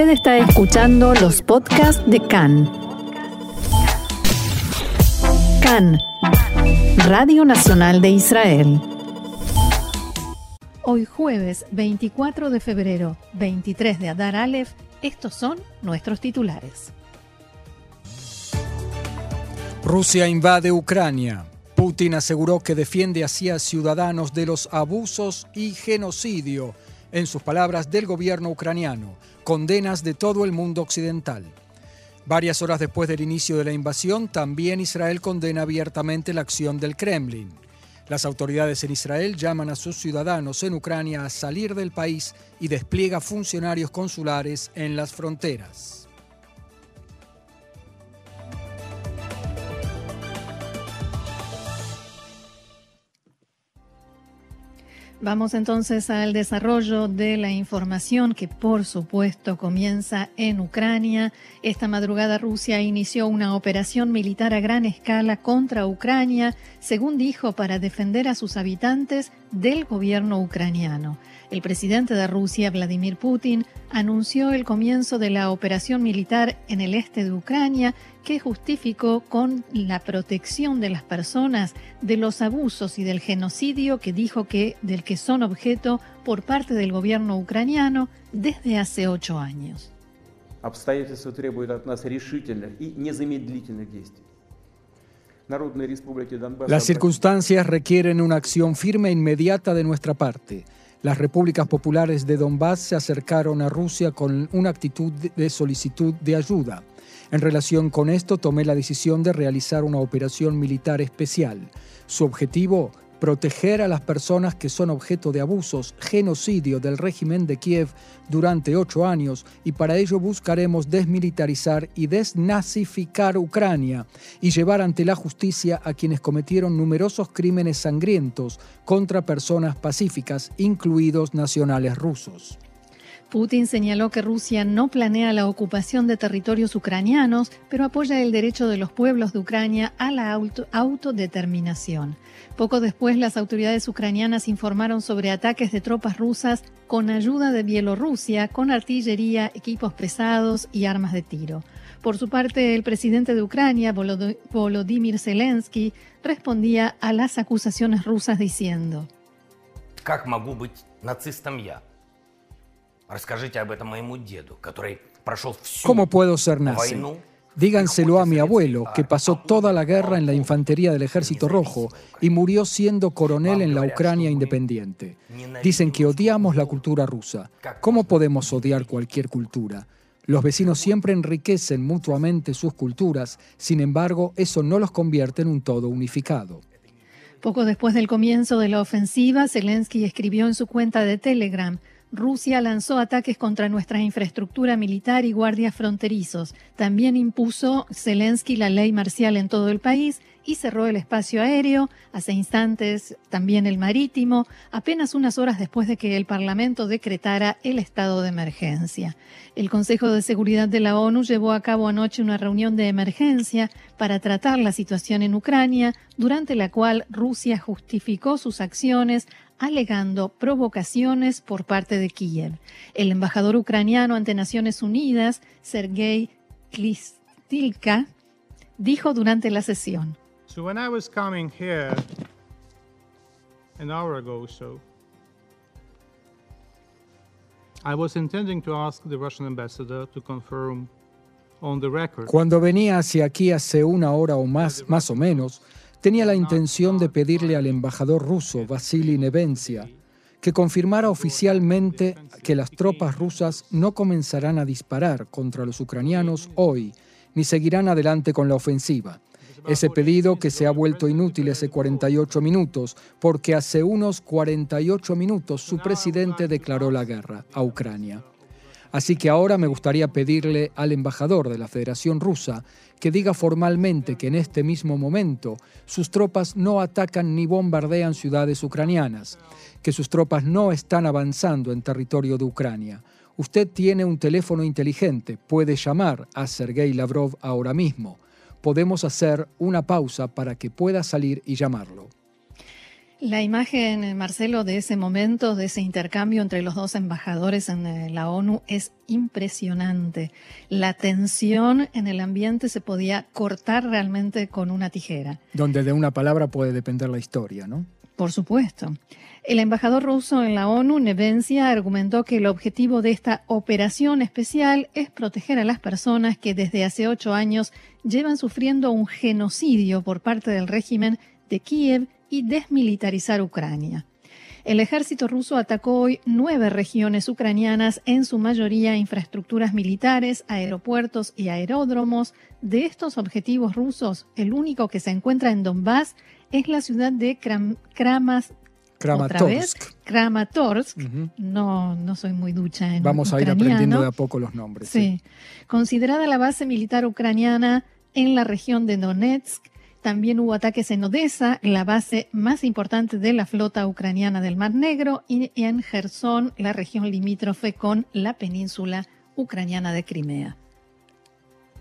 Usted está escuchando los podcasts de CAN. CAN, Radio Nacional de Israel. Hoy jueves 24 de febrero, 23 de Adar Aleph, estos son nuestros titulares. Rusia invade Ucrania. Putin aseguró que defiende así a ciudadanos de los abusos y genocidio, en sus palabras, del gobierno ucraniano, condenas de todo el mundo occidental. Varias horas después del inicio de la invasión, también Israel condena abiertamente la acción del Kremlin. Las autoridades en Israel llaman a sus ciudadanos en Ucrania a salir del país y despliega funcionarios consulares en las fronteras. Vamos entonces al desarrollo de la información que por supuesto comienza en Ucrania. Esta madrugada Rusia inició una operación militar a gran escala contra Ucrania, según dijo, para defender a sus habitantes del gobierno ucraniano. El presidente de Rusia, Vladimir Putin, anunció el comienzo de la operación militar en el este de Ucrania que justificó con la protección de las personas de los abusos y del genocidio que dijo que del que son objeto por parte del gobierno ucraniano desde hace ocho años. Las circunstancias requieren una acción firme e inmediata de nuestra parte. Las repúblicas populares de Donbass se acercaron a Rusia con una actitud de solicitud de ayuda. En relación con esto, tomé la decisión de realizar una operación militar especial. Su objetivo, proteger a las personas que son objeto de abusos, genocidio del régimen de Kiev durante ocho años y para ello buscaremos desmilitarizar y desnazificar Ucrania y llevar ante la justicia a quienes cometieron numerosos crímenes sangrientos contra personas pacíficas, incluidos nacionales rusos. Putin señaló que Rusia no planea la ocupación de territorios ucranianos, pero apoya el derecho de los pueblos de Ucrania a la autodeterminación. Poco después, las autoridades ucranianas informaron sobre ataques de tropas rusas con ayuda de Bielorrusia, con artillería, equipos pesados y armas de tiro. Por su parte, el presidente de Ucrania, Volodymyr Zelensky, respondía a las acusaciones rusas diciendo: ¿Cómo puedo ser nazi? Díganselo a mi abuelo, que pasó toda la guerra en la infantería del Ejército Rojo y murió siendo coronel en la Ucrania independiente. Dicen que odiamos la cultura rusa. ¿Cómo podemos odiar cualquier cultura? Los vecinos siempre enriquecen mutuamente sus culturas, sin embargo, eso no los convierte en un todo unificado. Poco después del comienzo de la ofensiva, Zelensky escribió en su cuenta de Telegram, Rusia lanzó ataques contra nuestra infraestructura militar y guardias fronterizos. También impuso Zelensky la ley marcial en todo el país y cerró el espacio aéreo, hace instantes también el marítimo, apenas unas horas después de que el Parlamento decretara el estado de emergencia. El Consejo de Seguridad de la ONU llevó a cabo anoche una reunión de emergencia para tratar la situación en Ucrania, durante la cual Rusia justificó sus acciones alegando provocaciones por parte de Kiev. El embajador ucraniano ante Naciones Unidas, Sergei Klistilka, dijo durante la sesión. So when I was coming here an hour ago or so, I was intending to ask the Russian ambassador to confirm on the record. Cuando venía hacia aquí hace una hora o más, más o menos, tenía la intención de pedirle al embajador ruso, Vasily Nevencia, que confirmara oficialmente que las tropas rusas no comenzarán a disparar contra los ucranianos hoy, ni seguirán adelante con la ofensiva. Ese pedido que se ha vuelto inútil hace 48 minutos, porque hace unos 48 minutos su presidente declaró la guerra a Ucrania. Así que ahora me gustaría pedirle al embajador de la Federación Rusa que diga formalmente que en este mismo momento sus tropas no atacan ni bombardean ciudades ucranianas, que sus tropas no están avanzando en territorio de Ucrania. Usted tiene un teléfono inteligente, puede llamar a Sergei Lavrov ahora mismo. Podemos hacer una pausa para que pueda salir y llamarlo. La imagen, Marcelo, de ese momento, de ese intercambio entre los dos embajadores en eh, la ONU es impresionante. La tensión en el ambiente se podía cortar realmente con una tijera. Donde de una palabra puede depender la historia, ¿no? Por supuesto. El embajador ruso en la ONU, Nevencia, argumentó que el objetivo de esta operación especial es proteger a las personas que desde hace ocho años llevan sufriendo un genocidio por parte del régimen de Kiev y desmilitarizar Ucrania. El ejército ruso atacó hoy nueve regiones ucranianas, en su mayoría infraestructuras militares, aeropuertos y aeródromos. De estos objetivos rusos, el único que se encuentra en Donbass es la ciudad de Kramatorsk. Kramatorsk. no, no soy muy ducha en Vamos a ir aprendiendo de a poco los nombres. sí. Considerada la base militar ucraniana en la región de Donetsk, también hubo ataques en Odessa, la base más importante de la flota ucraniana del Mar Negro, y en Gerson, la región limítrofe con la península ucraniana de Crimea.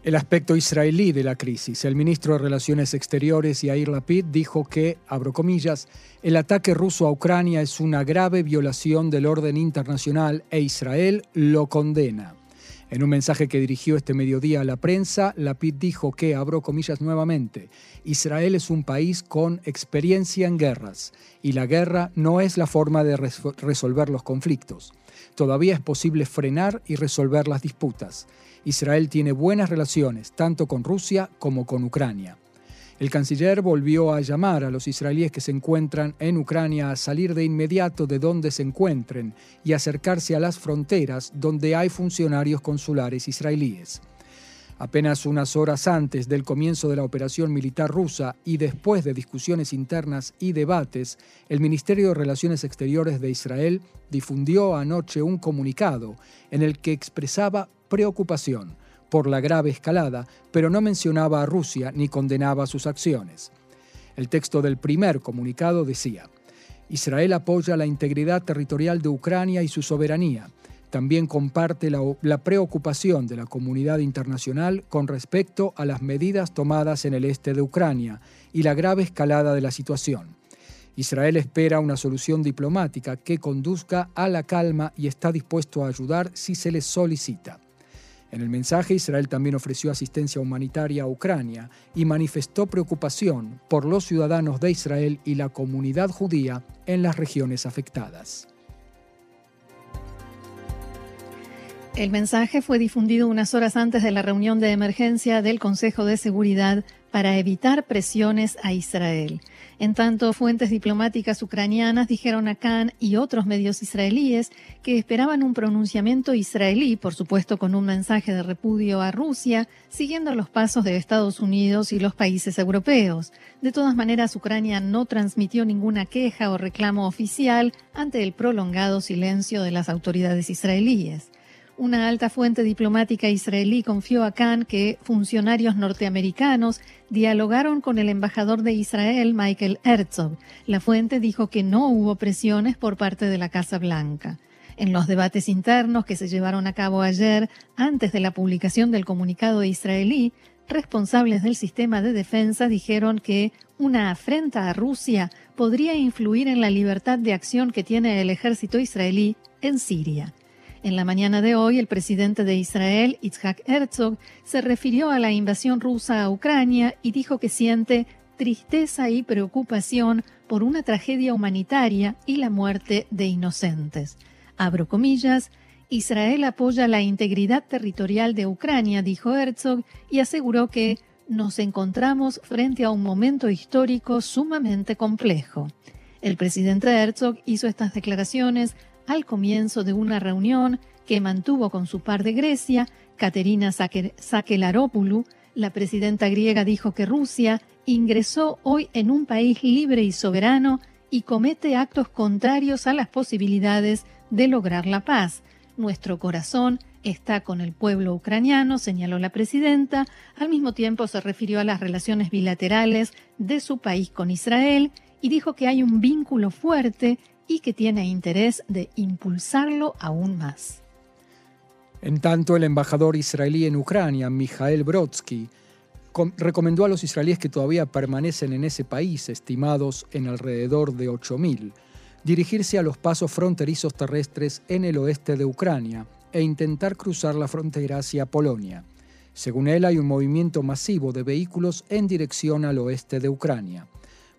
El aspecto israelí de la crisis. El ministro de Relaciones Exteriores, Yair Lapid, dijo que, abro comillas, el ataque ruso a Ucrania es una grave violación del orden internacional e Israel lo condena. En un mensaje que dirigió este mediodía a la prensa, Lapid dijo que, abro comillas nuevamente, Israel es un país con experiencia en guerras y la guerra no es la forma de resolver los conflictos. Todavía es posible frenar y resolver las disputas. Israel tiene buenas relaciones tanto con Rusia como con Ucrania. El canciller volvió a llamar a los israelíes que se encuentran en Ucrania a salir de inmediato de donde se encuentren y acercarse a las fronteras donde hay funcionarios consulares israelíes. Apenas unas horas antes del comienzo de la operación militar rusa y después de discusiones internas y debates, el Ministerio de Relaciones Exteriores de Israel difundió anoche un comunicado en el que expresaba preocupación por la grave escalada, pero no mencionaba a Rusia ni condenaba sus acciones. El texto del primer comunicado decía, Israel apoya la integridad territorial de Ucrania y su soberanía. También comparte la, la, preocupación de la comunidad internacional con respecto a las medidas tomadas en el este de Ucrania y la grave escalada de la situación. Israel espera una solución diplomática que conduzca a la calma y está dispuesto a ayudar si se le solicita. En el mensaje, Israel también ofreció asistencia humanitaria a Ucrania y manifestó preocupación por los ciudadanos de Israel y la comunidad judía en las regiones afectadas. El mensaje fue difundido unas horas antes de la reunión de emergencia del Consejo de Seguridad para evitar presiones a Israel. En tanto, fuentes diplomáticas ucranianas dijeron a Khan y otros medios israelíes que esperaban un pronunciamiento israelí, por supuesto con un mensaje de repudio a Rusia, siguiendo los pasos de Estados Unidos y los países europeos. De todas maneras, Ucrania no transmitió ninguna queja o reclamo oficial ante el prolongado silencio de las autoridades israelíes. Una alta fuente diplomática israelí confió a Khan que funcionarios norteamericanos dialogaron con el embajador de Israel, Michael Herzog. La fuente dijo que no hubo presiones por parte de la Casa Blanca. En los debates internos que se llevaron a cabo ayer, antes de la publicación del comunicado israelí, responsables del sistema de defensa dijeron que una afrenta a Rusia podría influir en la libertad de acción que tiene el ejército israelí en Siria. En la mañana de hoy, el presidente de Israel, Itzhak Herzog, se refirió a la invasión rusa a Ucrania y dijo que siente tristeza y preocupación por una tragedia humanitaria y la muerte de inocentes. Abro comillas, Israel apoya la integridad territorial de Ucrania, dijo Herzog, y aseguró que nos encontramos frente a un momento histórico sumamente complejo. El presidente Herzog hizo estas declaraciones al comienzo de una reunión que mantuvo con su par de Grecia, Caterina Sakelaropoulou, la presidenta griega dijo que Rusia ingresó hoy en un país libre y soberano y comete actos contrarios a las posibilidades de lograr la paz. Nuestro corazón está con el pueblo ucraniano, señaló la presidenta. Al mismo tiempo se refirió a las relaciones bilaterales de su país con Israel y dijo que hay un vínculo fuerte y que tiene interés de impulsarlo aún más. En tanto, el embajador israelí en Ucrania, Mikhail Brodsky, recomendó a los israelíes que todavía permanecen en ese país, estimados en alrededor de 8.000, dirigirse a los pasos fronterizos terrestres en el oeste de Ucrania e intentar cruzar la frontera hacia Polonia. Según él, hay un movimiento masivo de vehículos en dirección al oeste de Ucrania.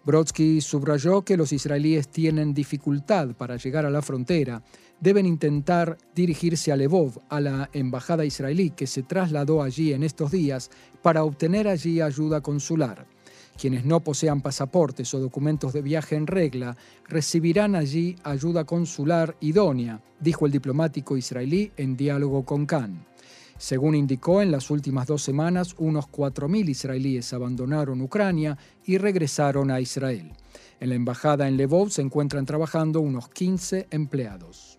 Brodsky subrayó que los israelíes tienen dificultad para llegar a la frontera, deben intentar dirigirse a Lvov, a la embajada israelí que se trasladó allí en estos días para obtener allí ayuda consular. Quienes no posean pasaportes o documentos de viaje en regla recibirán allí ayuda consular idónea, dijo el diplomático israelí en diálogo con Khan. Según indicó, en las últimas dos semanas unos 4.000 israelíes abandonaron Ucrania y regresaron a Israel. En la embajada en Lvov se encuentran trabajando unos 15 empleados.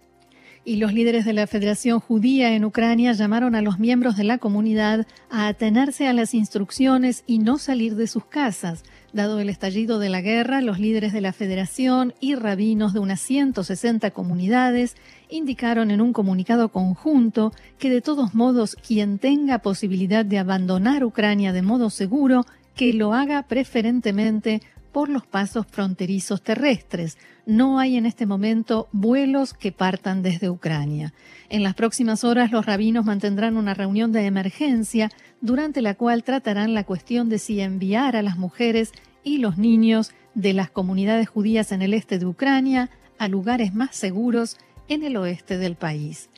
Y los líderes de la Federación Judía en Ucrania llamaron a los miembros de la comunidad a atenerse a las instrucciones y no salir de sus casas. Dado el estallido de la guerra, los líderes de la Federación y rabinos de unas 160 comunidades indicaron en un comunicado conjunto que de todos modos quien tenga posibilidad de abandonar Ucrania de modo seguro, que lo haga preferentemente por los pasos fronterizos terrestres. No hay en este momento vuelos que partan desde Ucrania. En las próximas horas los rabinos mantendrán una reunión de emergencia durante la cual tratarán la cuestión de si enviar a las mujeres y los niños de las comunidades judías en el este de Ucrania a lugares más seguros en el oeste del país.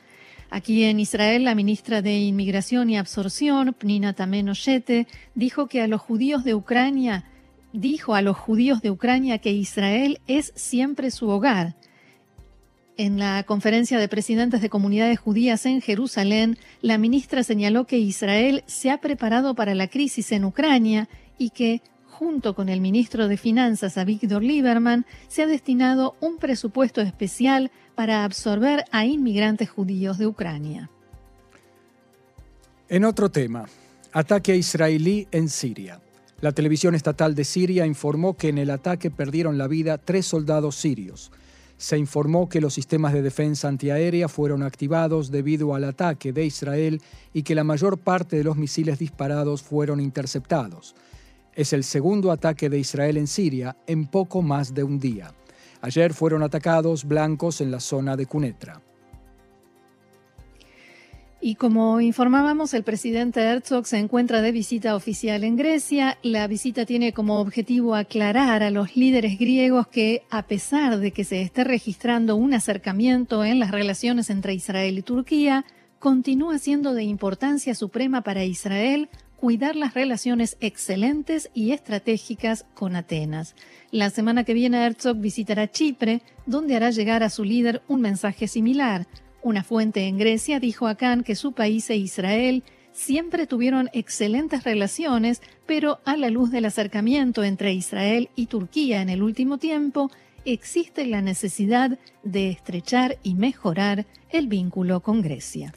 Aquí en Israel, la ministra de Inmigración y Absorción, Pnina Tameno dijo que a los judíos de Ucrania dijo a los judíos de Ucrania que Israel es siempre su hogar. En la conferencia de presidentes de comunidades judías en Jerusalén, la ministra señaló que Israel se ha preparado para la crisis en Ucrania y que, junto con el ministro de Finanzas, Avigdor Lieberman, se ha destinado un presupuesto especial para absorber a inmigrantes judíos de Ucrania. En otro tema, ataque israelí en Siria. La televisión estatal de Siria informó que en el ataque perdieron la vida tres soldados sirios. Se informó que los sistemas de defensa antiaérea fueron activados debido al ataque de Israel y que la mayor parte de los misiles disparados fueron interceptados. Es el segundo ataque de Israel en Siria en poco más de un día. Ayer fueron atacados blancos en la zona de Cunetra. Y como informábamos, el presidente Herzog se encuentra de visita oficial en Grecia. La visita tiene como objetivo aclarar a los líderes griegos que, a pesar de que se esté registrando un acercamiento en las relaciones entre Israel y Turquía, continúa siendo de importancia suprema para Israel cuidar las relaciones excelentes y estratégicas con Atenas. La semana que viene Herzog visitará Chipre, donde hará llegar a su líder un mensaje similar una fuente en Grecia dijo a Khan que su país e Israel siempre tuvieron excelentes relaciones, pero a la luz del acercamiento entre Israel y Turquía en el último tiempo, existe la necesidad de estrechar y mejorar el vínculo con Grecia.